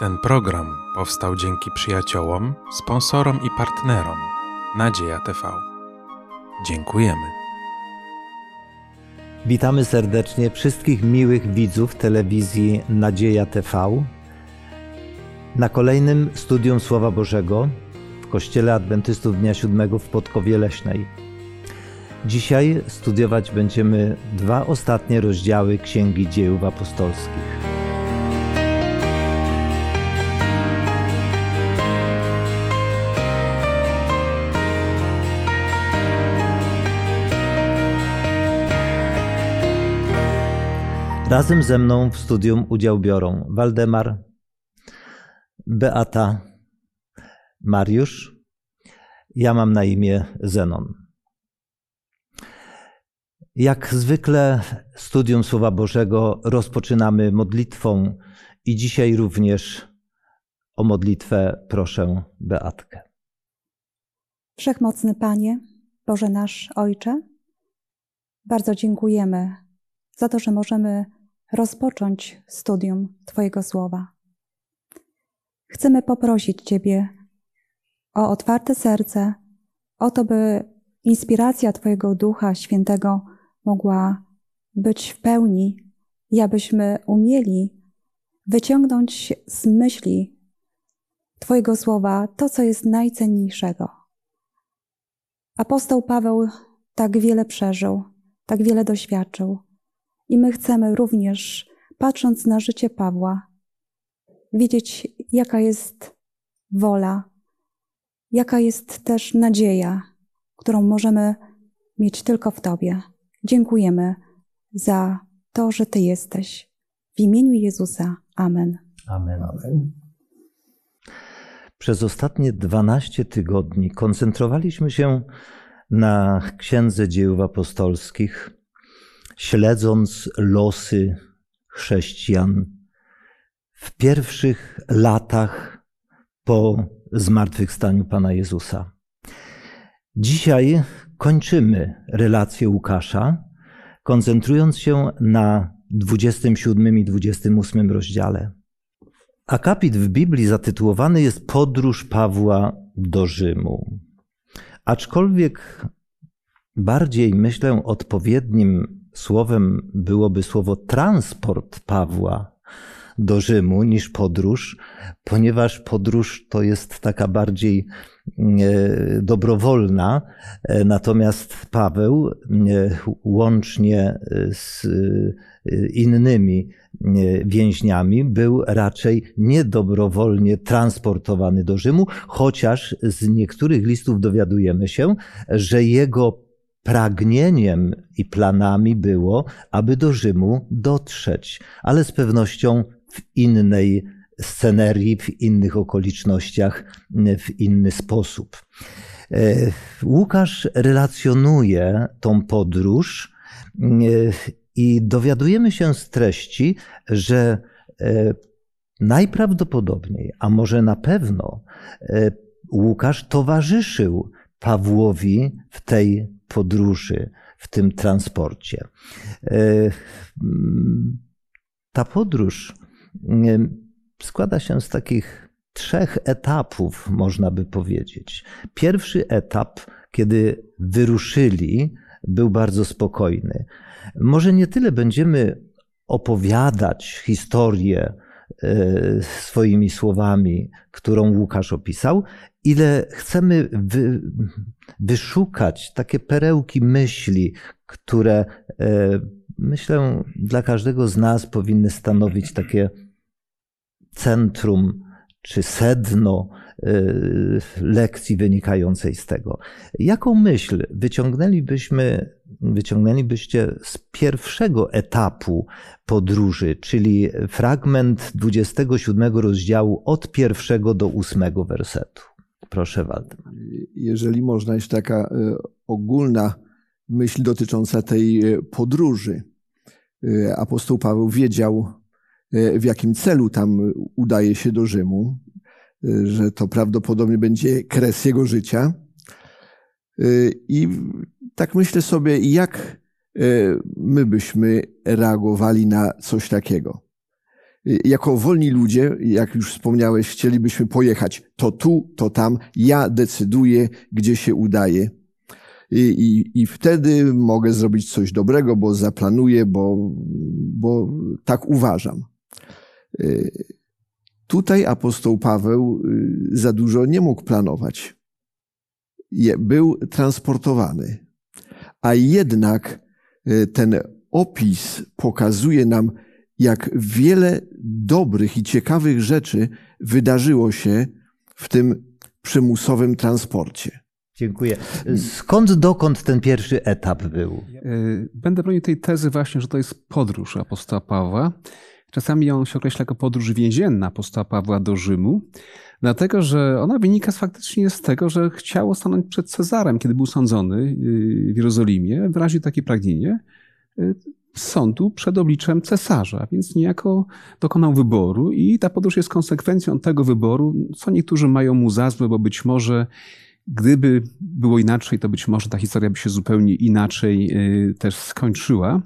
Ten program powstał dzięki przyjaciołom, sponsorom i partnerom Nadzieja TV. Dziękujemy. Witamy serdecznie wszystkich miłych widzów telewizji Nadzieja TV na kolejnym studium Słowa Bożego w Kościele Adwentystów Dnia Siódmego w Podkowie Leśnej. Dzisiaj studiować będziemy dwa ostatnie rozdziały Księgi Dziejów Apostolskich. Razem ze mną w studium udział biorą Waldemar, Beata, Mariusz. Ja mam na imię Zenon. Jak zwykle studium Słowa Bożego rozpoczynamy modlitwą i dzisiaj również o modlitwę proszę Beatkę. Wszechmocny Panie, Boże nasz Ojcze, bardzo dziękujemy za to, że możemy rozpocząć studium Twojego słowa. Chcemy poprosić Ciebie o otwarte serce, o to, by inspiracja Twojego Ducha Świętego mogła być w pełni i abyśmy umieli wyciągnąć z myśli Twojego słowa to, co jest najcenniejszego. Apostoł Paweł tak wiele przeżył, tak wiele doświadczył. I my chcemy również, patrząc na życie Pawła, wiedzieć, jaka jest wola, jaka jest też nadzieja, którą możemy mieć tylko w Tobie. Dziękujemy za to, że Ty jesteś. W imieniu Jezusa. Amen. Amen. Amen. Przez ostatnie 12 tygodni koncentrowaliśmy się na Księdze Dziejów Apostolskich, śledząc losy chrześcijan w pierwszych latach po zmartwychwstaniu Pana Jezusa. Dzisiaj kończymy relację Łukasza, koncentrując się na 27 i 28 rozdziale. Akapit w Biblii zatytułowany jest Podróż Pawła do Rzymu. Aczkolwiek bardziej myślę odpowiednim słowem byłoby słowo transport Pawła do Rzymu niż podróż, ponieważ podróż to jest taka bardziej e, dobrowolna, e, natomiast Paweł e, łącznie z innymi więźniami był raczej niedobrowolnie transportowany do Rzymu, chociaż z niektórych listów dowiadujemy się, że jego pragnieniem i planami było, aby do Rzymu dotrzeć, ale z pewnością w innej scenerii, w innych okolicznościach, w inny sposób. E, Łukasz relacjonuje tą podróż e, i dowiadujemy się z treści, że e, najprawdopodobniej, a może na pewno, Łukasz towarzyszył Pawłowi w tej podróży, w tym transporcie. E, ta podróż składa się z takich trzech etapów, można by powiedzieć. Pierwszy etap, kiedy wyruszyli, był bardzo spokojny. Może nie tyle będziemy opowiadać historię swoimi słowami, którą Łukasz opisał, ile chcemy wy, wyszukać takie perełki myśli, które e, myślę dla każdego z nas powinny stanowić takie centrum czy sedno e, lekcji wynikającej z tego. Jaką myśl wyciągnęlibyśmy, wyciągnęlibyście z pierwszego etapu podróży, czyli fragment 27 rozdziału od pierwszego do ósmego wersetu? Proszę Waldemar. Jeżeli można, jest taka e, ogólna myśl dotycząca tej e, podróży. E, apostoł Paweł wiedział, w jakim celu tam udaje się do Rzymu, że to prawdopodobnie będzie kres jego życia. I tak myślę sobie, jak my byśmy reagowali na coś takiego. jako wolni ludzie, jak już wspomniałeś, chcielibyśmy pojechać to tu, to tam. Ja decyduję, gdzie się udaje. I, i, I wtedy mogę zrobić coś dobrego, bo zaplanuję, bo, bo tak uważam. Tutaj apostoł Paweł za dużo nie mógł planować. Był transportowany. A jednak ten opis pokazuje nam, jak wiele dobrych i ciekawych rzeczy wydarzyło się w tym przymusowym transporcie. Dziękuję. Skąd dokąd ten pierwszy etap był? E, będę bronił tej tezy właśnie, że to jest podróż apostoła Pawła. Czasami ją się określa jako podróż więzienna apostoła Pawła do Rzymu, dlatego że ona wynika faktycznie z tego, że chciało stanąć przed Cezarem, kiedy był sądzony y, w Jerozolimie, wyraził takie pragnienie y, sądu przed obliczem cesarza, więc niejako dokonał wyboru i ta podróż jest konsekwencją tego wyboru, co niektórzy mają mu za złe, bo być może gdyby było inaczej, to być może ta historia by się zupełnie inaczej y, też skończyła.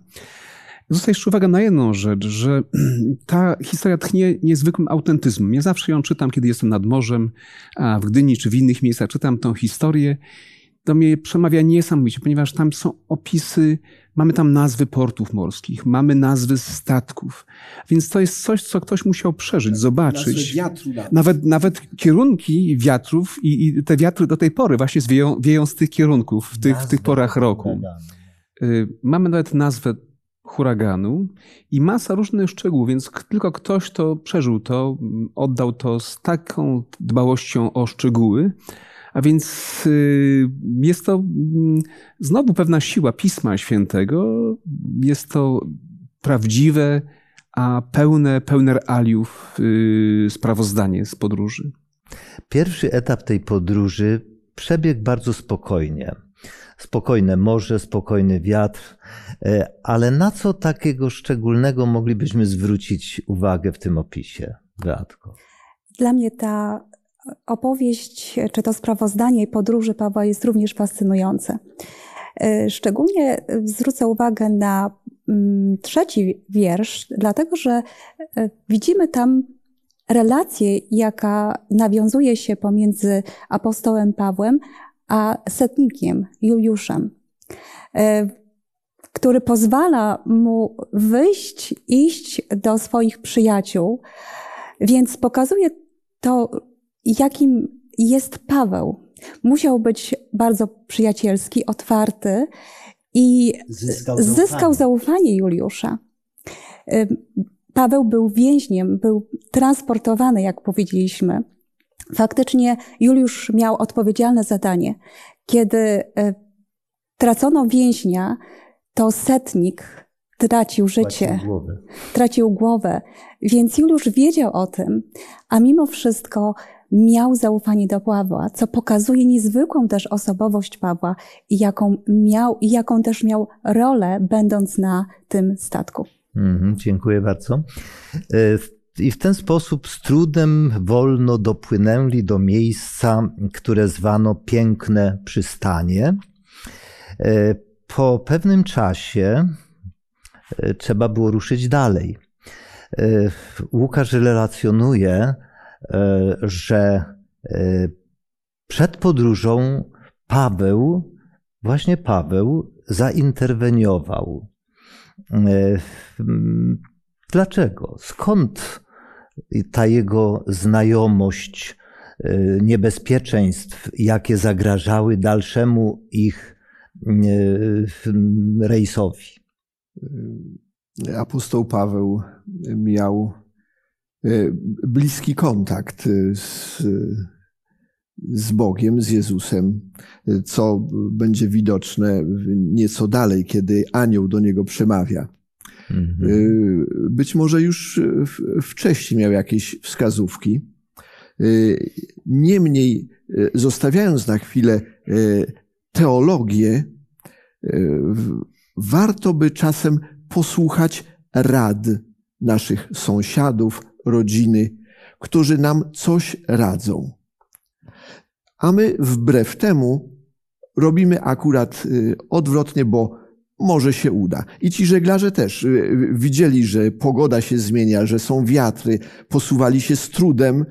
Zwrócę jeszcze uwagę na jedną rzecz, że ta historia tchnie niezwykłym autentyzmem. Ja zawsze ją czytam, kiedy jestem nad morzem, a w Gdyni czy w innych miejscach czytam tą historię. To mnie przemawia niesamowicie, ponieważ tam są opisy Mamy tam nazwy portów morskich, mamy nazwy statków. Więc to jest coś, co ktoś musiał przeżyć, zobaczyć. Wiatru nawet, nawet kierunki wiatrów i, i, te wiatry do tej pory właśnie wieją, wieją z tych kierunków w tych, w tych porach roku. Y, mamy nawet nazwę huraganu i masa różnych szczegółów, więc tylko ktoś, kto przeżył to, oddał to z taką dbałością o szczegóły, a więc y, jest to mm, znowu pewna siła Pisma Świętego. Jest to prawdziwe, a pełne, pełne realiów y, sprawozdanie z podróży. Pierwszy etap tej podróży przebiegł bardzo spokojnie. Spokojne morze, spokojny wiatr, e, ale na co takiego szczególnego moglibyśmy zwrócić uwagę w tym opisie, Beatko? Dla mnie ta opowieść, czy to sprawozdanie podróży Pawła jest również fascynujące. E, szczególnie zwrócę uwagę na mm, trzeci wiersz, dlatego że e, widzimy tam relację, jaka nawiązuje się pomiędzy apostołem Pawłem a setnikiem Juliuszem, e, który pozwala mu wyjść, iść do swoich przyjaciół, więc pokazuje to jakim jest Paweł. Musiał być bardzo przyjacielski, otwarty i zyskał zaufanie, zyskał zaufanie Juliusza. Paweł był więźniem, był transportowany, jak powiedzieliśmy. Faktycznie Juliusz miał odpowiedzialne zadanie. Kiedy e, tracono więźnia, to setnik tracił życie, tracił głowę. tracił głowę. Więc Juliusz wiedział o tym, a mimo wszystko miał zaufanie do Pawła, co pokazuje niezwykłą też osobowość Pawła i jaką miał, i jaką też miał rolę, będąc na tym statku. Mhm, dziękuję bardzo. E, I w ten sposób z trudem wolno dopłynęli do miejsca, które zwano Piękne Przystanie. E, po pewnym czasie e, trzeba było ruszyć dalej. Łukasz relacjonuje, E, że e, przed podróżą Paweł, właśnie Paweł, zainterweniował. E, dlaczego? Skąd ta jego znajomość niebezpieczeństw, jakie zagrażały dalszemu ich rejsowi? Apostoł Paweł miał E, bliski kontakt e, z, z Bogiem, z Jezusem, e, co będzie widoczne nieco dalej, kiedy anioł do niego przemawia. Mhm. Być może już wcześniej miał jakieś wskazówki. Niemniej, zostawiając na chwilę teologię, warto by czasem posłuchać rad naszych sąsiadów, rodziny, którzy nam coś radzą. A my wbrew temu robimy akurat y, odwrotnie, bo może się uda. I ci żeglarze też y, widzieli, że pogoda się zmienia, że są wiatry, posuwali się z trudem,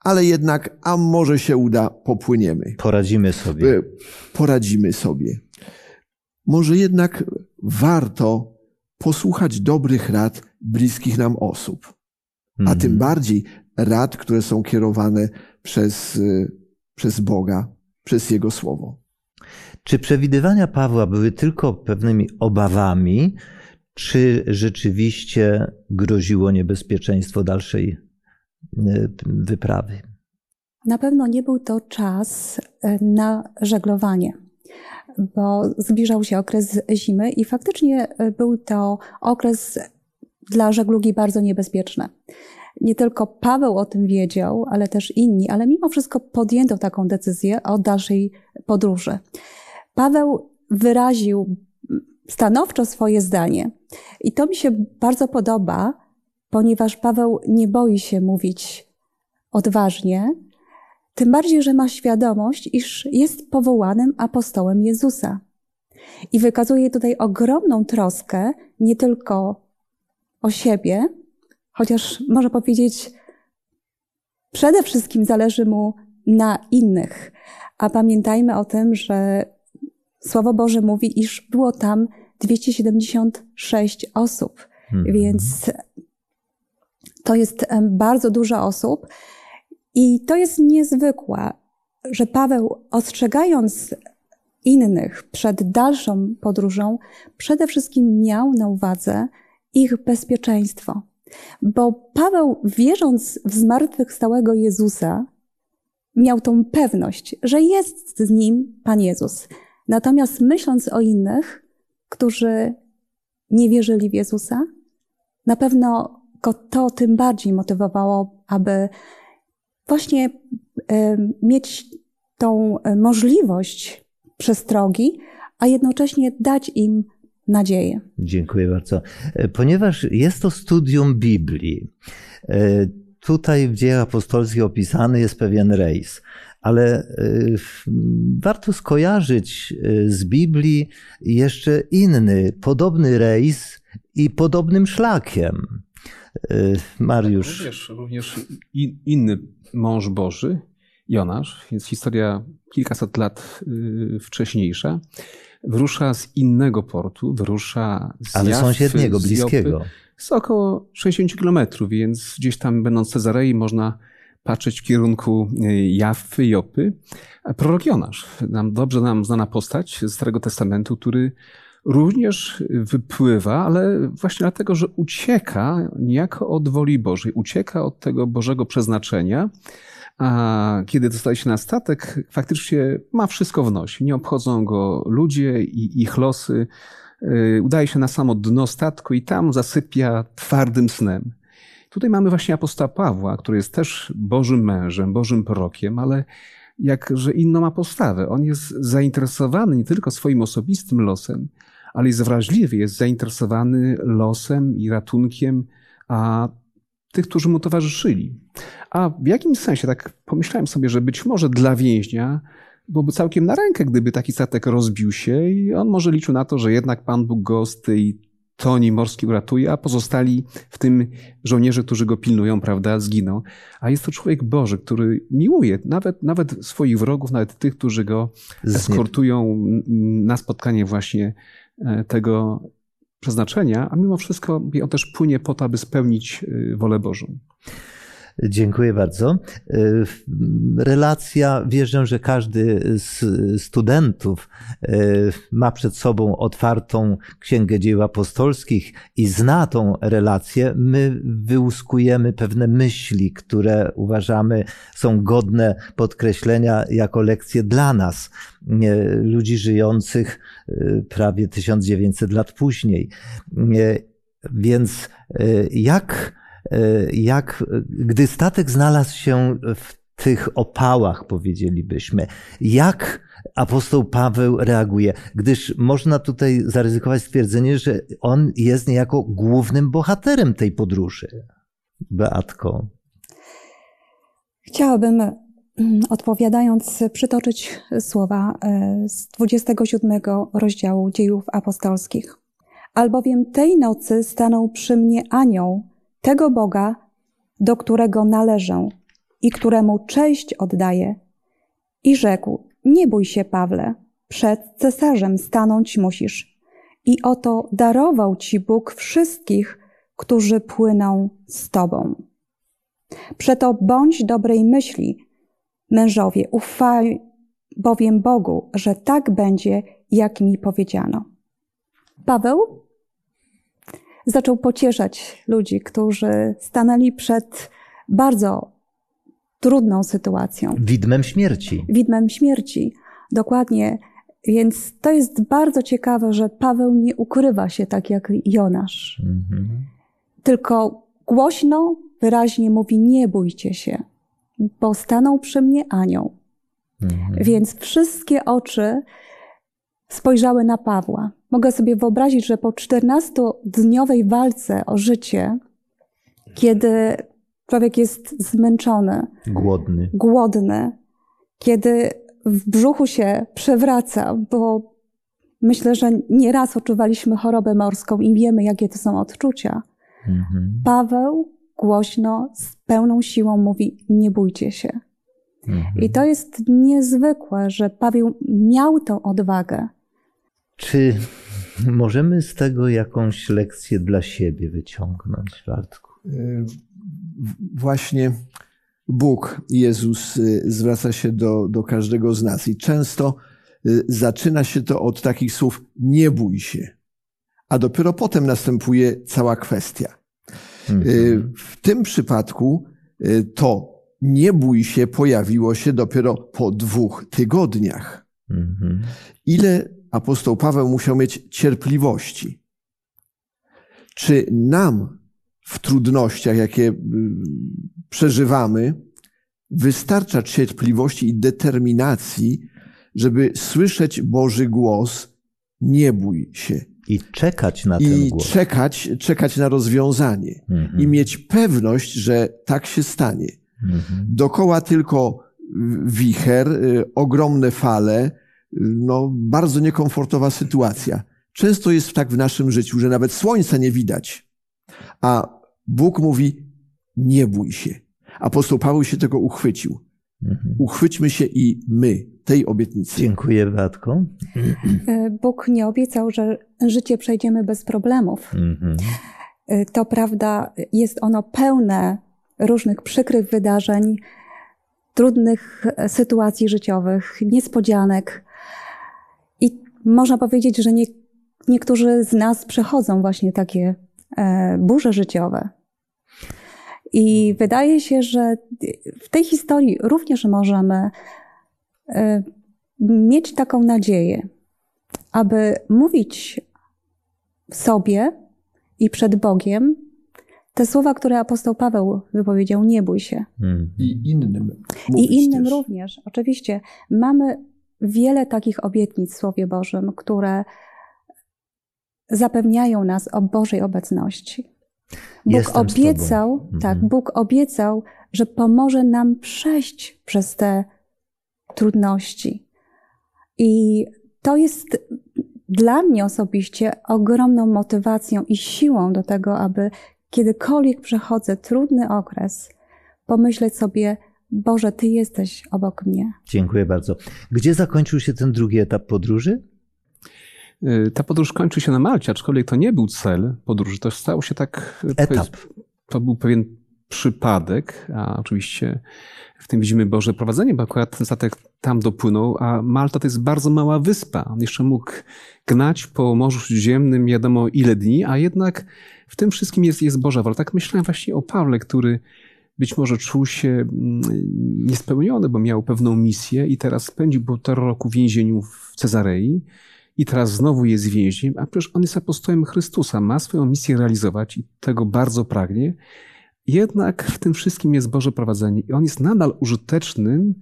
ale jednak, a może się uda, popłyniemy. Poradzimy sobie. Y, Poradzimy sobie. Może jednak warto posłuchać dobrych rad bliskich nam osób, a Mhm. tym bardziej rad, które są kierowane przez, y, przez Boga, przez Jego Słowo. Czy przewidywania Pawła były tylko pewnymi obawami, czy rzeczywiście groziło niebezpieczeństwo dalszej e, wyprawy? Na pewno nie był to czas e, na żeglowanie, bo zbliżał się okres zimy i faktycznie e, był to okres dla żeglugi bardzo niebezpieczny. Nie tylko Paweł o tym wiedział, ale też inni, ale mimo wszystko podjęto taką decyzję o dalszej podróży. Paweł wyraził stanowczo swoje zdanie i to mi się bardzo podoba, ponieważ Paweł nie boi się mówić odważnie, tym bardziej, że ma świadomość, iż jest powołanym apostołem Jezusa. I wykazuje tutaj ogromną troskę nie tylko o siebie, chociaż może powiedzieć, przede wszystkim zależy mu na innych. A pamiętajmy o tym, że Słowo Boże mówi, iż było tam 276 osób, Mhm. więc to jest bardzo dużo osób. I to jest niezwykłe, że Paweł, ostrzegając innych przed dalszą podróżą, przede wszystkim miał na uwadze ich bezpieczeństwo. Bo Paweł, wierząc w zmartwychwstałego Jezusa, miał tą pewność, że jest z nim Pan Jezus. Natomiast myśląc o innych, którzy nie wierzyli w Jezusa, na pewno go to tym bardziej motywowało, aby właśnie e, mieć tą e, możliwość przestrogi, a jednocześnie dać im nadzieję. Dziękuję bardzo. E, Ponieważ jest to studium Biblii, tutaj w dziejach apostolskich opisany jest pewien rejs, ale w- warto skojarzyć e, z Biblii jeszcze inny, podobny rejs i podobnym szlakiem. E, Mariusz, Również, również in, inny mąż Boży, Jonasz, więc historia kilkaset lat y, wcześniejsza, wyrusza z innego portu, wyrusza z ale sąsiedniego, z bliskiego. Jopy, z około 60 kilometrów, więc gdzieś tam będąc w Cezarei można patrzeć w kierunku y, Jaffy, Jopy. Prorok Jonasz, nam, dobrze nam znana postać z Starego Testamentu, który również wypływa, ale właśnie dlatego, że ucieka niejako od woli Bożej, ucieka od tego Bożego przeznaczenia, a kiedy dostaje się na statek, faktycznie ma wszystko w nosie. Nie obchodzą go ludzie i ich losy. Yy, Udaje się na samo dno statku i tam zasypia twardym snem. Tutaj mamy właśnie apostoła Pawła, który jest też Bożym mężem, Bożym prorokiem, ale jakże inną ma postawę. On jest zainteresowany nie tylko swoim osobistym losem, ale jest wrażliwy, jest zainteresowany losem i ratunkiem a tych, którzy mu towarzyszyli. A w jakimś sensie, tak pomyślałem sobie, że być może dla więźnia byłoby całkiem na rękę, gdyby taki statek rozbił się i on może liczył na to, że jednak Pan Bóg go z tej toni morskiej uratuje, a pozostali, w tym żołnierze, którzy go pilnują, prawda, zginą. A jest to człowiek Boży, który miłuje nawet, nawet swoich wrogów, nawet tych, którzy go eskortują na spotkanie właśnie e, tego przeznaczenia, a mimo wszystko on też płynie po to, aby spełnić e, wolę Bożą. Dziękuję bardzo. Y, Relacja, wierzę, że każdy z studentów y, ma przed sobą otwartą Księgę Dzieł Apostolskich i zna tą relację. My wyłuskujemy pewne myśli, które uważamy są godne podkreślenia jako lekcje dla nas, y, ludzi żyjących prawie 1900 lat później. Więc jak jak gdy statek znalazł się w tych opałach, powiedzielibyśmy, jak apostoł Paweł reaguje? Gdyż można tutaj zaryzykować stwierdzenie, że on jest niejako głównym bohaterem tej podróży. Beatko. Chciałabym mm, odpowiadając, przytoczyć słowa e, z 27 rozdziału Dziejów Apostolskich. Albowiem tej nocy stanął przy mnie anioł tego Boga, do którego należę i któremu cześć oddaję. I rzekł, nie bój się, Pawle, przed cesarzem stanąć musisz. I oto darował ci Bóg wszystkich, którzy płyną z tobą. Przeto bądź dobrej myśli, mężowie, ufaj bowiem Bogu, że tak będzie, jak mi powiedziano. Paweł zaczął pocieszać ludzi, którzy stanęli przed bardzo trudną sytuacją. Widmem śmierci. Widmem śmierci. Dokładnie. Więc to jest bardzo ciekawe, że Paweł nie ukrywa się tak jak Jonasz. Mhm. Tylko głośno, wyraźnie mówi: Nie bójcie się, bo stanął przy mnie anioł. Mhm. Więc wszystkie oczy spojrzały na Pawła. Mogę sobie wyobrazić, że po 14-dniowej walce o życie, kiedy człowiek jest zmęczony, głodny, głodny kiedy w brzuchu się przewraca, bo myślę, że nieraz odczuwaliśmy chorobę morską i wiemy, jakie to są odczucia. Mhm. Paweł głośno, z pełną siłą mówi: Nie bójcie się. Mhm. I to jest niezwykłe, że Paweł miał tą odwagę. Czy możemy z tego jakąś lekcję dla siebie wyciągnąć, Bartku? Y, właśnie Bóg, Jezus y, zwraca się do, do każdego z nas i często y, zaczyna się to od takich słów nie bój się, a dopiero potem następuje cała kwestia. Mhm. W tym przypadku to nie bój się pojawiło się dopiero po dwóch tygodniach. Mhm. Ile apostoł Paweł musiał mieć cierpliwości. Czy nam w trudnościach, jakie y, przeżywamy, wystarcza cierpliwości i determinacji, żeby słyszeć Boży głos, nie bój się. I czekać na ten I głos. I czekać, czekać na rozwiązanie. Mhm. I mieć pewność, że tak się stanie. Mhm. Dokoła tylko wicher, y, ogromne fale, no, bardzo niekomfortowa sytuacja. Często jest tak w naszym życiu, że nawet słońca nie widać, a Bóg mówi: Nie bój się. Apostoł Paweł się tego uchwycił. Mhm. Uchwyćmy się i my tej obietnicy. Dziękuję, Watko. E, Bóg nie obiecał, że życie przejdziemy bez problemów. Mhm. E, to prawda, jest ono pełne różnych przykrych wydarzeń, trudnych sytuacji życiowych, niespodzianek, można powiedzieć, że nie, niektórzy z nas przechodzą właśnie takie e, burze życiowe. I wydaje się, że w tej historii również możemy e, mieć taką nadzieję, aby mówić sobie i przed Bogiem te słowa, które apostoł Paweł wypowiedział, nie bój się. I innym. I innym też. również. Oczywiście mamy wiele takich obietnic w Słowie Bożym, które zapewniają nas o Bożej obecności. Bóg Jestem obiecał, mhm. tak, Bóg obiecał, że pomoże nam przejść przez te trudności. I to jest dla mnie osobiście ogromną motywacją i siłą do tego, aby kiedykolwiek przechodzę trudny okres, pomyśleć sobie, Boże, Ty jesteś obok mnie. Dziękuję bardzo. Gdzie zakończył się ten drugi etap podróży? Y, ta podróż kończy się na Malcie, aczkolwiek to nie był cel podróży, to stało się tak. Y, etap. To był pewien przypadek, a oczywiście w tym widzimy Boże prowadzenie, bo akurat ten statek tam dopłynął, a Malta to jest bardzo mała wyspa. On jeszcze mógł gnać po Morzu Śródziemnym wiadomo ile dni, a jednak w tym wszystkim jest, jest Boża wola. Tak myślałem właśnie o Pawle, który być może czuł się mm, niespełniony, bo miał pewną misję i teraz spędził półtora roku w więzieniu w Cezarei i teraz znowu jest więźniem, a przecież on jest apostołem Chrystusa, ma swoją misję realizować i tego bardzo pragnie. Jednak w tym wszystkim jest Boże prowadzenie i on jest nadal użytecznym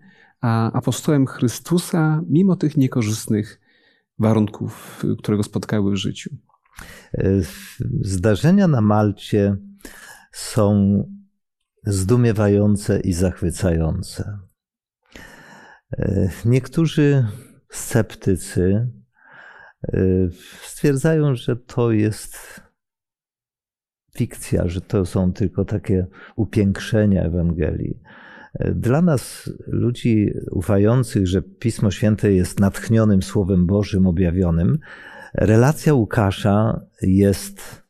apostołem Chrystusa, mimo tych niekorzystnych warunków, które go spotkały w życiu. Zdarzenia na Malcie są zdumiewające i zachwycające. Niektórzy sceptycy stwierdzają, że to jest fikcja, że to są tylko takie upiększenia Ewangelii. Dla nas, ludzi ufających, że Pismo Święte jest natchnionym Słowem Bożym objawionym, relacja Łukasza jest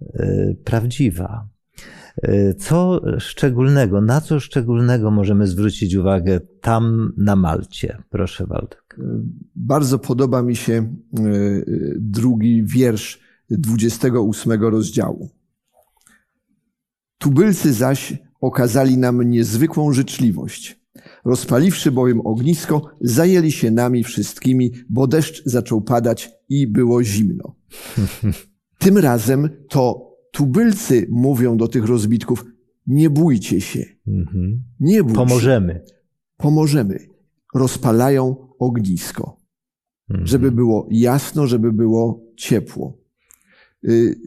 e, prawdziwa. E, co szczególnego, na co szczególnego możemy zwrócić uwagę tam na Malcie? Proszę, Waldek. Bardzo podoba mi się e, drugi wiersz 28 rozdziału. Tubylcy zaś okazali nam niezwykłą życzliwość. Rozpaliwszy bowiem ognisko, zajęli się nami wszystkimi, bo deszcz zaczął padać i było zimno. Tym razem to tubylcy mówią do tych rozbitków, nie bójcie się. Mhm. Nie bójcie. Pomożemy. Pomożemy. Rozpalają ognisko. Mhm. Żeby było jasno, żeby było ciepło. Y,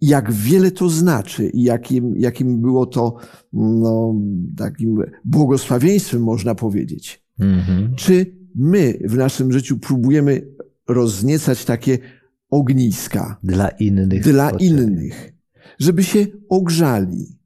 jak wiele to znaczy i jakim, jakim było to no, takim błogosławieństwem, można powiedzieć. Mhm. Czy my w naszym życiu próbujemy rozniecać takie ogniska dla innych, dla innych żeby się ogrzali,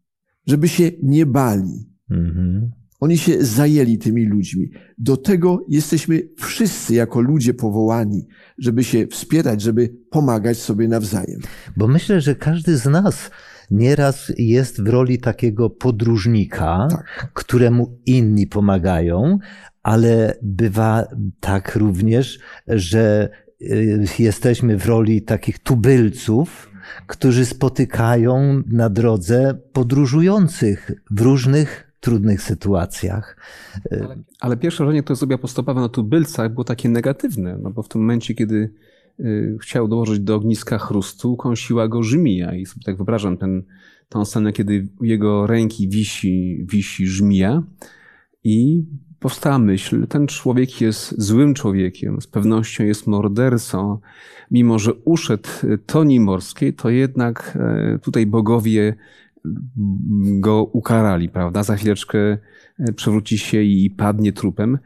żeby się nie bali. Mhm. Oni się zajęli tymi ludźmi. Do tego jesteśmy wszyscy jako ludzie powołani, żeby się wspierać, żeby pomagać sobie nawzajem. Bo myślę, że każdy z nas nieraz jest w roli takiego podróżnika, tak. któremu inni pomagają, ale bywa tak również, że y, jesteśmy w roli takich tubylców, którzy spotykają na drodze podróżujących w różnych trudnych sytuacjach. Ale, ale pierwsze wrażenie, które zrobił apostoł na tubylcach było takie negatywne, no bo w tym momencie, kiedy y, chciał dołożyć do ogniska chrustu, kąsiła go żmija i sobie tak wyobrażam ten, tą scenę, kiedy jego ręki wisi, wisi żmija i powstała myśl, ten człowiek jest złym człowiekiem, z pewnością jest mordercą. Mimo, że uszedł toni morskiej, to jednak e, tutaj bogowie go ukarali, prawda? Za chwileczkę e, przewróci się i padnie trupem.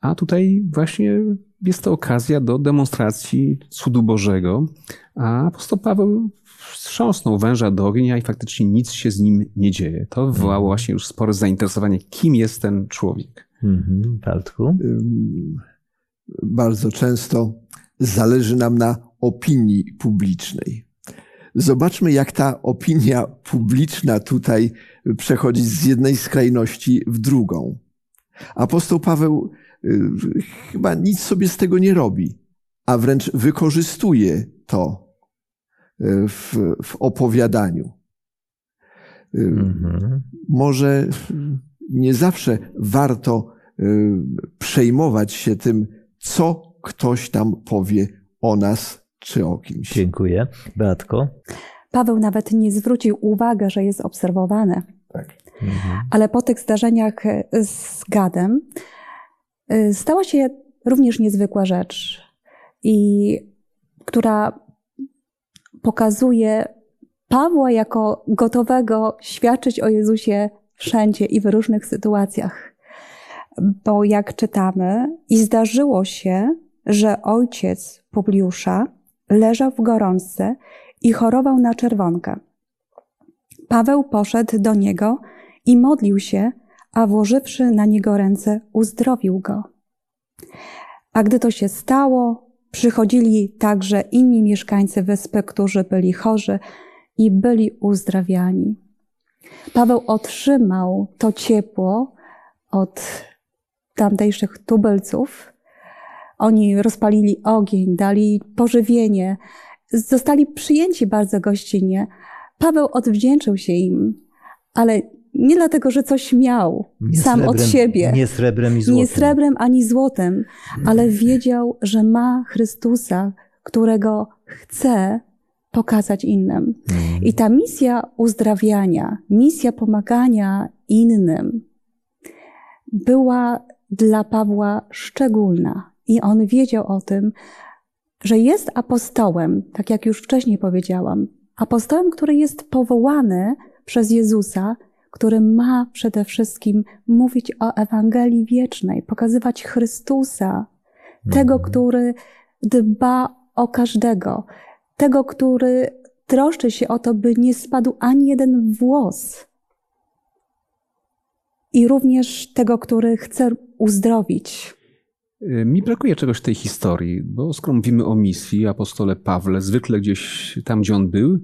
A tutaj właśnie jest to okazja do demonstracji cudu Bożego. A apostoł Paweł wstrząsnął węża do ognia i faktycznie nic się z nim nie dzieje. To wywołało mhm. właśnie już spore zainteresowanie, kim jest ten człowiek. Mhm, Bartku? Bardzo często zależy nam na opinii publicznej. Zobaczmy, jak ta opinia publiczna tutaj przechodzi z jednej skrajności w drugą. Apostoł Paweł y, chyba nic sobie z tego nie robi, a wręcz wykorzystuje to y, w, w opowiadaniu. Mhm. Może nie zawsze warto przejmować się tym, co ktoś tam powie o nas czy o kimś. Dziękuję. Beatko? Paweł nawet nie zwrócił uwagi, że jest obserwowany. Tak. Mhm. Ale po tych zdarzeniach e, z Gadem e, stała się również niezwykła rzecz, i która pokazuje Pawła jako gotowego świadczyć o Jezusie wszędzie i w różnych sytuacjach. Bo jak czytamy, i zdarzyło się, że ojciec Publiusza leżał w gorączce i chorował na czerwonkę. Paweł poszedł do niego i modlił się, a włożywszy na niego ręce, uzdrowił go. A gdy to się stało, przychodzili także inni mieszkańcy wyspy, którzy byli chorzy i byli uzdrawiani. Paweł otrzymał to ciepło od tamtejszych tubylców, oni rozpalili ogień, dali pożywienie, zostali przyjęci bardzo gościnnie. Paweł odwdzięczył się im, ale nie dlatego, że coś miał nie sam srebrem, od siebie. Nie srebrem i złotem. Nie srebrem ani złotem, ale wiedział, że ma Chrystusa, którego chce pokazać innym. Mm. I ta misja uzdrawiania, misja pomagania innym była dla Pawła szczególna. I on wiedział o tym, że jest apostołem, tak jak już wcześniej powiedziałam, apostołem, który jest powołany przez Jezusa, który ma przede wszystkim mówić o Ewangelii wiecznej, pokazywać Chrystusa, tego, Mhm. który dba o każdego, tego, który troszczy się o to, by nie spadł ani jeden włos. I również tego, który chce uzdrowić. Y, Mi brakuje czegoś w tej historii, bo skoro mówimy o misji, apostole Pawle, zwykle gdzieś tam, gdzie on był,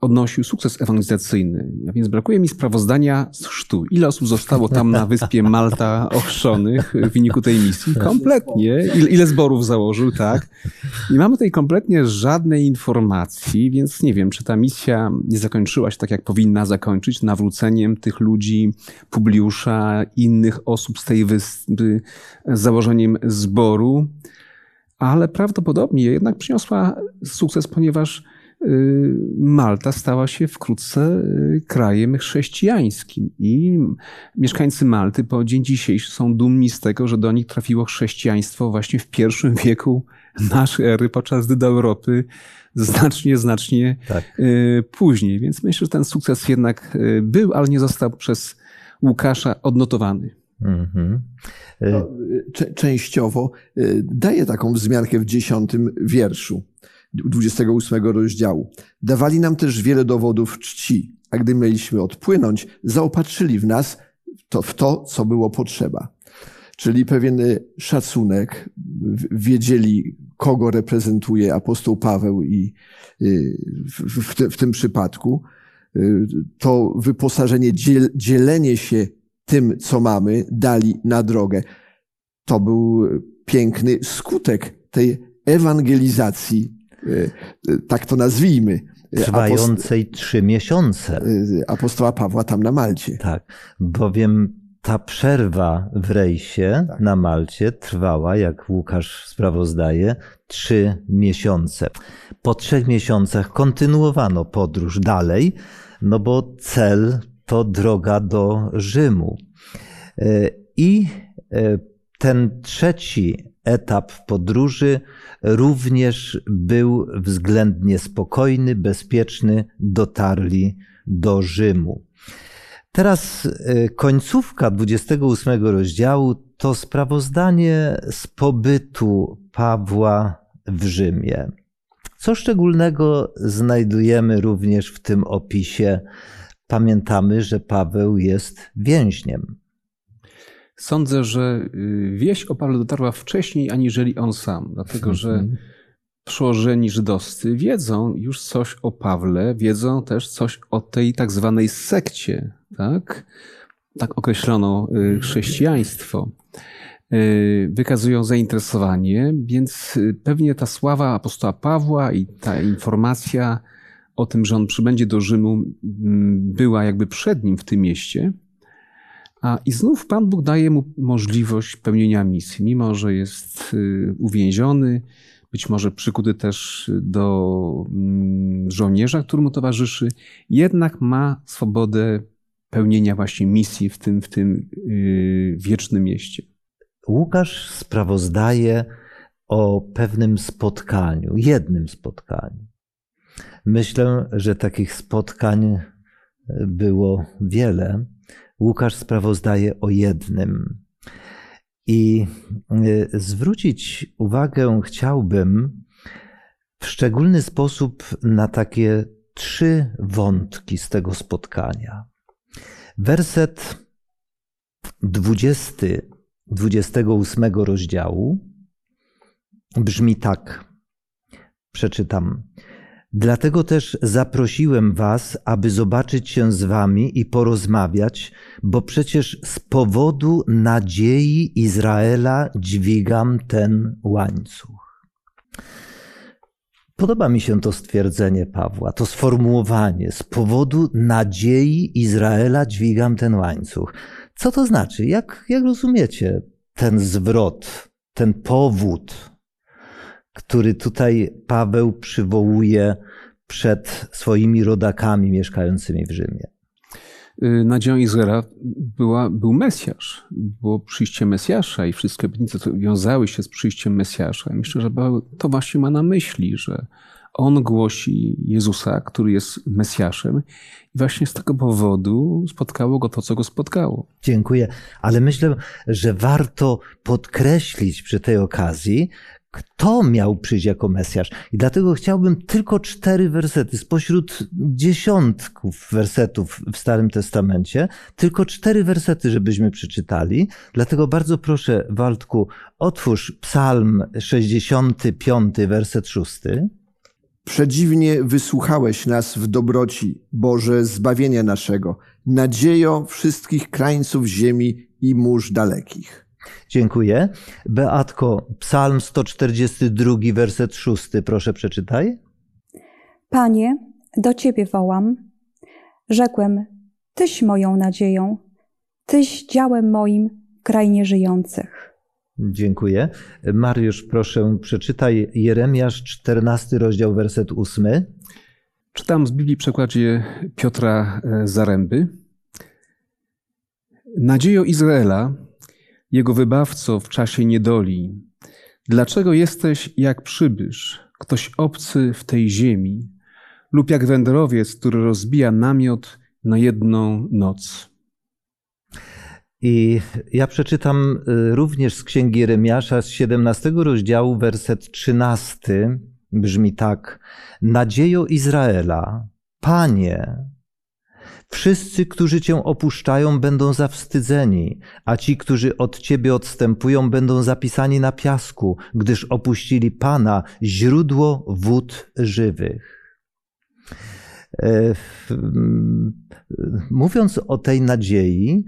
odnosił sukces ewangelizacyjny. A więc brakuje mi sprawozdania z chrztu. Ile osób zostało tam na wyspie Malta ochrzczonych w wyniku tej misji? Kompletnie. Ile, ile zborów założył, tak? Nie mamy tutaj kompletnie żadnej informacji, więc nie wiem, czy ta misja nie zakończyła się tak, jak powinna zakończyć, nawróceniem tych ludzi, Publiusza, innych osób z tej wyspy, założeniem zboru, ale prawdopodobnie jednak przyniosła sukces, ponieważ Malta stała się wkrótce y, krajem chrześcijańskim i mieszkańcy Malty po dzień dzisiejszy są dumni z tego, że do nich trafiło chrześcijaństwo właśnie w pierwszym wieku naszej ery, podczas gdy do Europy znacznie, znacznie Tak. y, później. Więc myślę, że ten sukces jednak y, był, ale nie został przez Łukasza odnotowany. Mhm. Y, No, częściowo y, daje taką wzmiankę w dziesiątym wierszu 28 rozdziału. Dawali nam też wiele dowodów czci, a gdy mieliśmy odpłynąć, zaopatrzyli w nas to, w to, co było potrzeba. Czyli pewien y, szacunek, wiedzieli, kogo reprezentuje apostoł Paweł i y, w, w, w tym przypadku y, to wyposażenie, dziel, dzielenie się tym, co mamy, dali na drogę. To był piękny skutek tej ewangelizacji, tak to nazwijmy, apost- Trwającej trzy miesiące. y, apostoła Pawła tam na Malcie. Tak, bowiem ta przerwa w rejsie Tak. na Malcie trwała, jak Łukasz sprawozdaje, trzy miesiące. Po trzech miesiącach kontynuowano podróż dalej, no bo cel to droga do Rzymu. E, I e, ten trzeci etap podróży również był względnie spokojny, bezpieczny, dotarli do Rzymu. Teraz e, końcówka 28 rozdziału to sprawozdanie z pobytu Pawła w Rzymie. Co szczególnego znajdujemy również w tym opisie? Pamiętamy, że Paweł jest więźniem. Sądzę, że y, wieść o Pawle dotarła wcześniej aniżeli on sam, dlatego że Mhm. przełożeni żydowscy wiedzą już coś o Pawle, wiedzą też coś o tej tak zwanej sekcie, tak? Tak określono y, chrześcijaństwo. Y, Wykazują zainteresowanie, więc pewnie ta sława apostoła Pawła i ta informacja o tym, że on przybędzie do Rzymu, mm, była jakby przed nim w tym mieście. A i znów Pan Bóg daje mu możliwość pełnienia misji, mimo że jest y, uwięziony, być może przykuty też do mm, żołnierza, który mu towarzyszy, jednak ma swobodę pełnienia właśnie misji w tym, w tym y, wiecznym mieście. Łukasz sprawozdaje o pewnym spotkaniu, jednym spotkaniu. Myślę, że takich spotkań było wiele. Łukasz sprawozdaje o jednym. I y, zwrócić uwagę chciałbym w szczególny sposób na takie trzy wątki z tego spotkania. Werset 20 28 rozdziału brzmi tak. Przeczytam. Dlatego też zaprosiłem Was, aby zobaczyć się z Wami i porozmawiać, bo przecież z powodu nadziei Izraela dźwigam ten łańcuch. Podoba mi się to stwierdzenie Pawła, to sformułowanie. Z powodu nadziei Izraela dźwigam ten łańcuch. Co to znaczy? Jak, jak rozumiecie ten zwrot, ten powód, który tutaj Paweł przywołuje przed swoimi rodakami mieszkającymi w Rzymie? Y, Nadzieją Izraela była, był Mesjasz, było przyjście Mesjasza i wszystkie obietnice wiązały się z przyjściem Mesjasza. Myślę, że Paweł to właśnie ma na myśli, że on głosi Jezusa, który jest Mesjaszem. I właśnie z tego powodu spotkało go to, co go spotkało. Dziękuję, ale myślę, że warto podkreślić przy tej okazji, kto miał przyjść jako Mesjasz. I dlatego chciałbym tylko cztery wersety spośród dziesiątków wersetów w Starym Testamencie, tylko cztery wersety, żebyśmy przeczytali. Dlatego bardzo proszę, Waldku, otwórz Psalm 65, werset 6. Przedziwnie wysłuchałeś nas w dobroci, Boże, zbawienia naszego, nadziejo wszystkich krańców ziemi i mórz dalekich. Dziękuję. Beatko, Psalm 142, werset 6, proszę przeczytaj. Panie, do Ciebie wołam. Rzekłem, Tyś moją nadzieją, Tyś działem moim w krainie żyjących. Dziękuję. Mariusz, proszę, przeczytaj Jeremiasz 14, rozdział, werset 8. Czytam z Biblii w przekładzie Piotra e, Zaręby. Nadziejo Izraela, jego wybawco w czasie niedoli, dlaczego jesteś jak przybysz, ktoś obcy w tej ziemi, lub jak wędrowiec, który rozbija namiot na jedną noc? I ja przeczytam y, również z Księgi Jeremiasza z 17 rozdziału, werset 13. Brzmi tak. Nadziejo Izraela, Panie, wszyscy, którzy Cię opuszczają, będą zawstydzeni, a ci, którzy od Ciebie odstępują, będą zapisani na piasku, gdyż opuścili Pana, źródło wód żywych. E, mówiąc o tej nadziei,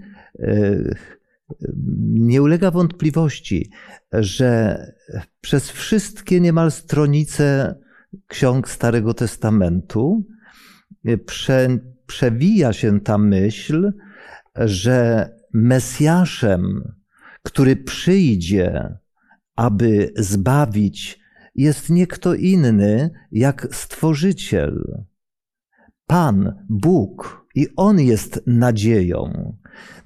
nie ulega wątpliwości, że przez wszystkie niemal stronice ksiąg Starego Testamentu prze, przewija się ta myśl, że Mesjaszem, który przyjdzie, aby zbawić, jest nie kto inny jak Stworzyciel. Pan, Bóg, i On jest nadzieją.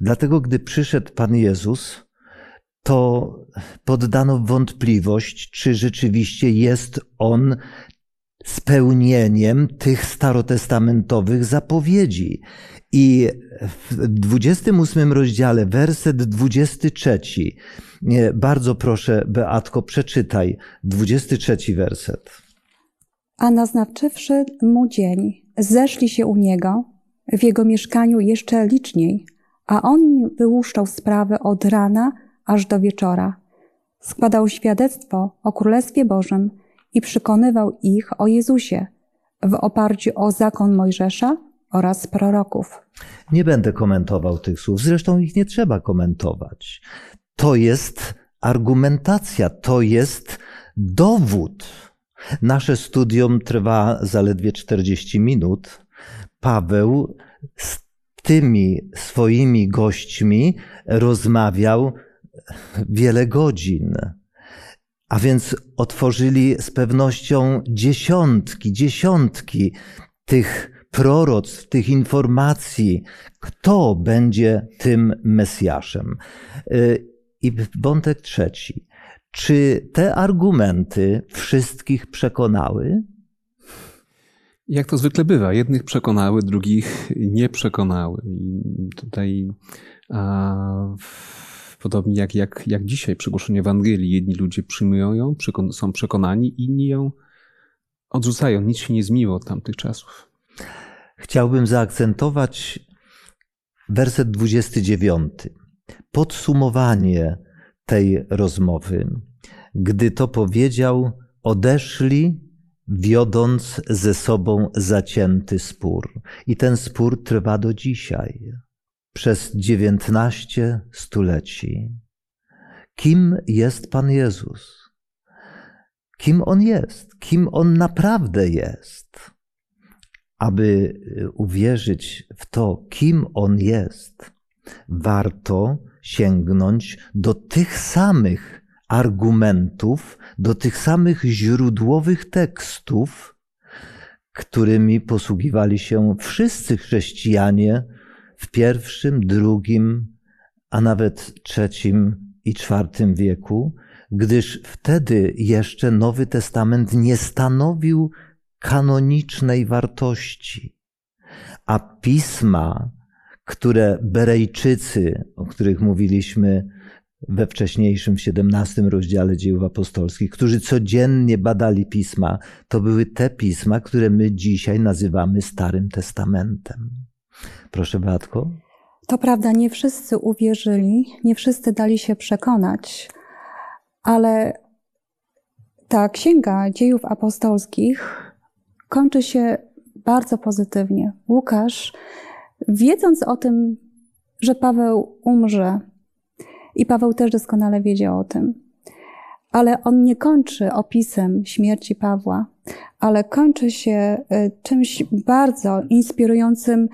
Dlatego, gdy przyszedł Pan Jezus, to poddano wątpliwość, czy rzeczywiście jest On spełnieniem tych starotestamentowych zapowiedzi. I w 28 rozdziale, werset 23, bardzo proszę, Beatko, przeczytaj 23 werset. A naznaczywszy mu dzień, zeszli się u niego, w jego mieszkaniu jeszcze liczniej, a on im wyłuszczał sprawy od rana aż do wieczora. Składał świadectwo o Królestwie Bożym i przekonywał ich o Jezusie w oparciu o zakon Mojżesza oraz proroków. Nie będę komentował tych słów, zresztą ich nie trzeba komentować. To jest argumentacja, to jest dowód. Nasze studium trwa zaledwie 40 minut. Paweł z tymi swoimi gośćmi rozmawiał wiele godzin. A więc otworzyli z pewnością dziesiątki, dziesiątki tych proroctw, tych informacji, kto będzie tym Mesjaszem. I wątek trzeci. Czy te argumenty wszystkich przekonały? Jak to zwykle bywa, jednych przekonały, drugich nie przekonały. I tutaj a, podobnie jak, jak, jak dzisiaj przy głoszeniu Ewangelii, jedni ludzie przyjmują ją, przekon są przekonani, inni ją odrzucają. Nic się nie zmieniło od tamtych czasów. Chciałbym zaakcentować werset 29. Podsumowanie tej rozmowy. Gdy to powiedział, odeszli wiodąc ze sobą zacięty spór. I ten spór trwa do dzisiaj, przez dziewiętnaście stuleci. Kim jest Pan Jezus? Kim On jest? Kim On naprawdę jest? Aby uwierzyć w to, kim On jest, warto sięgnąć do tych samych argumentów, do tych samych źródłowych tekstów, którymi posługiwali się wszyscy chrześcijanie w pierwszym, drugim, a nawet trzecim i czwartym wieku, gdyż wtedy jeszcze Nowy Testament nie stanowił kanonicznej wartości. A pisma, które Berejczycy, o których mówiliśmy we wcześniejszym, w 17 rozdziale dziejów apostolskich, którzy codziennie badali pisma, to były te pisma, które my dzisiaj nazywamy Starym Testamentem. Proszę, Batko. To prawda, nie wszyscy uwierzyli, nie wszyscy dali się przekonać, ale ta księga dziejów apostolskich kończy się bardzo pozytywnie. Łukasz, wiedząc o tym, że Paweł umrze, i Paweł też doskonale wiedział o tym, ale on nie kończy opisem śmierci Pawła, ale kończy się y, czymś bardzo inspirującym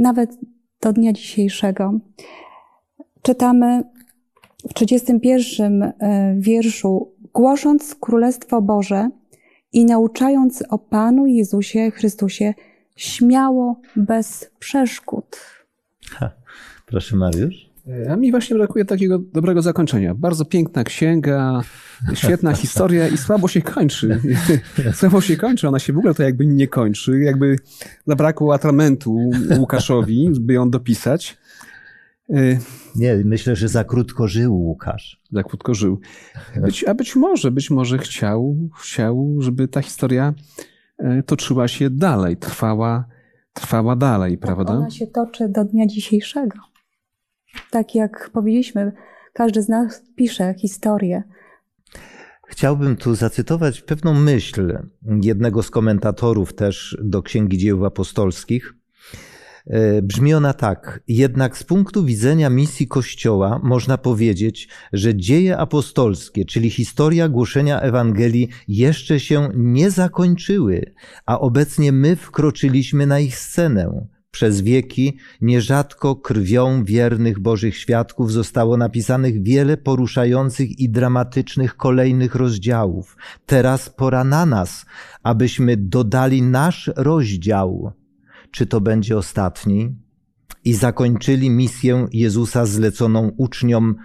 nawet do dnia dzisiejszego. Czytamy w 31 y, wierszu, głosząc Królestwo Boże i nauczając o Panu Jezusie Chrystusie śmiało, bez przeszkód. Ha, proszę Mariusz. A mi właśnie brakuje takiego dobrego zakończenia. Bardzo piękna księga, świetna historia i słabo się kończy. słabo się kończy, ona się w ogóle to jakby nie kończy. Jakby zabrakło atramentu Łukaszowi, by ją dopisać. Nie, myślę, że za krótko żył Łukasz. Za krótko żył. Być, a być może, być może chciał, chciał, żeby ta historia e, toczyła się dalej, trwała, trwała dalej, prawda? Ona się toczy do dnia dzisiejszego. Tak jak powiedzieliśmy, każdy z nas pisze historię. Chciałbym tu zacytować pewną myśl jednego z komentatorów też do Księgi Dzieł Apostolskich. E, brzmi ona tak. Jednak z punktu widzenia misji Kościoła można powiedzieć, że dzieje apostolskie, czyli historia głoszenia Ewangelii, jeszcze się nie zakończyły, a obecnie my wkroczyliśmy na ich scenę. Przez wieki, nierzadko krwią wiernych Bożych świadków zostało napisanych wiele poruszających i dramatycznych kolejnych rozdziałów. Teraz pora na nas, abyśmy dodali nasz rozdział, czy to będzie ostatni, i zakończyli misję Jezusa zleconą uczniom,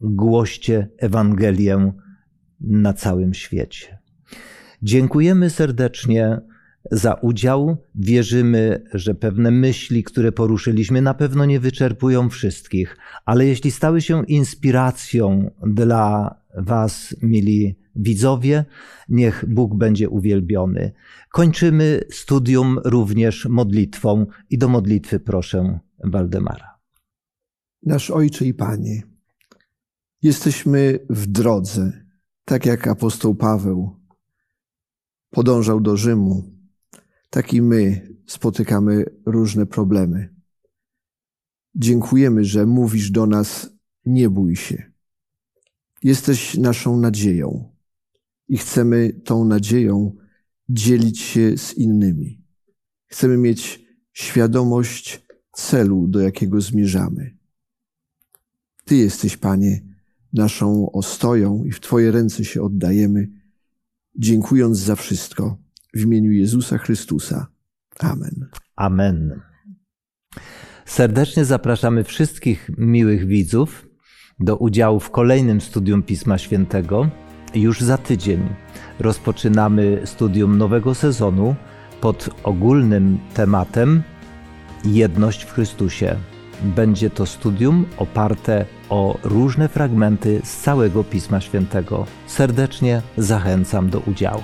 głoście Ewangelię na całym świecie. Dziękujemy serdecznie za udział. Wierzymy, że pewne myśli, które poruszyliśmy, na pewno nie wyczerpują wszystkich, ale jeśli stały się inspiracją dla Was, mili widzowie, niech Bóg będzie uwielbiony. Kończymy studium również modlitwą i do modlitwy proszę Waldemara. Nasz Ojcze i Panie, jesteśmy w drodze, tak jak apostoł Paweł podążał do Rzymu, tak i my spotykamy różne problemy. Dziękujemy, że mówisz do nas: nie bój się. Jesteś naszą nadzieją i chcemy tą nadzieją dzielić się z innymi. Chcemy mieć świadomość celu, do jakiego zmierzamy. Ty jesteś, Panie, naszą ostoją i w Twoje ręce się oddajemy, dziękując za wszystko w imieniu Jezusa Chrystusa. Amen. Amen. Serdecznie zapraszamy wszystkich miłych widzów do udziału w kolejnym studium Pisma Świętego. Już za tydzień rozpoczynamy studium nowego sezonu pod ogólnym tematem Jedność w Chrystusie. Będzie to studium oparte o różne fragmenty z całego Pisma Świętego. Serdecznie zachęcam do udziału.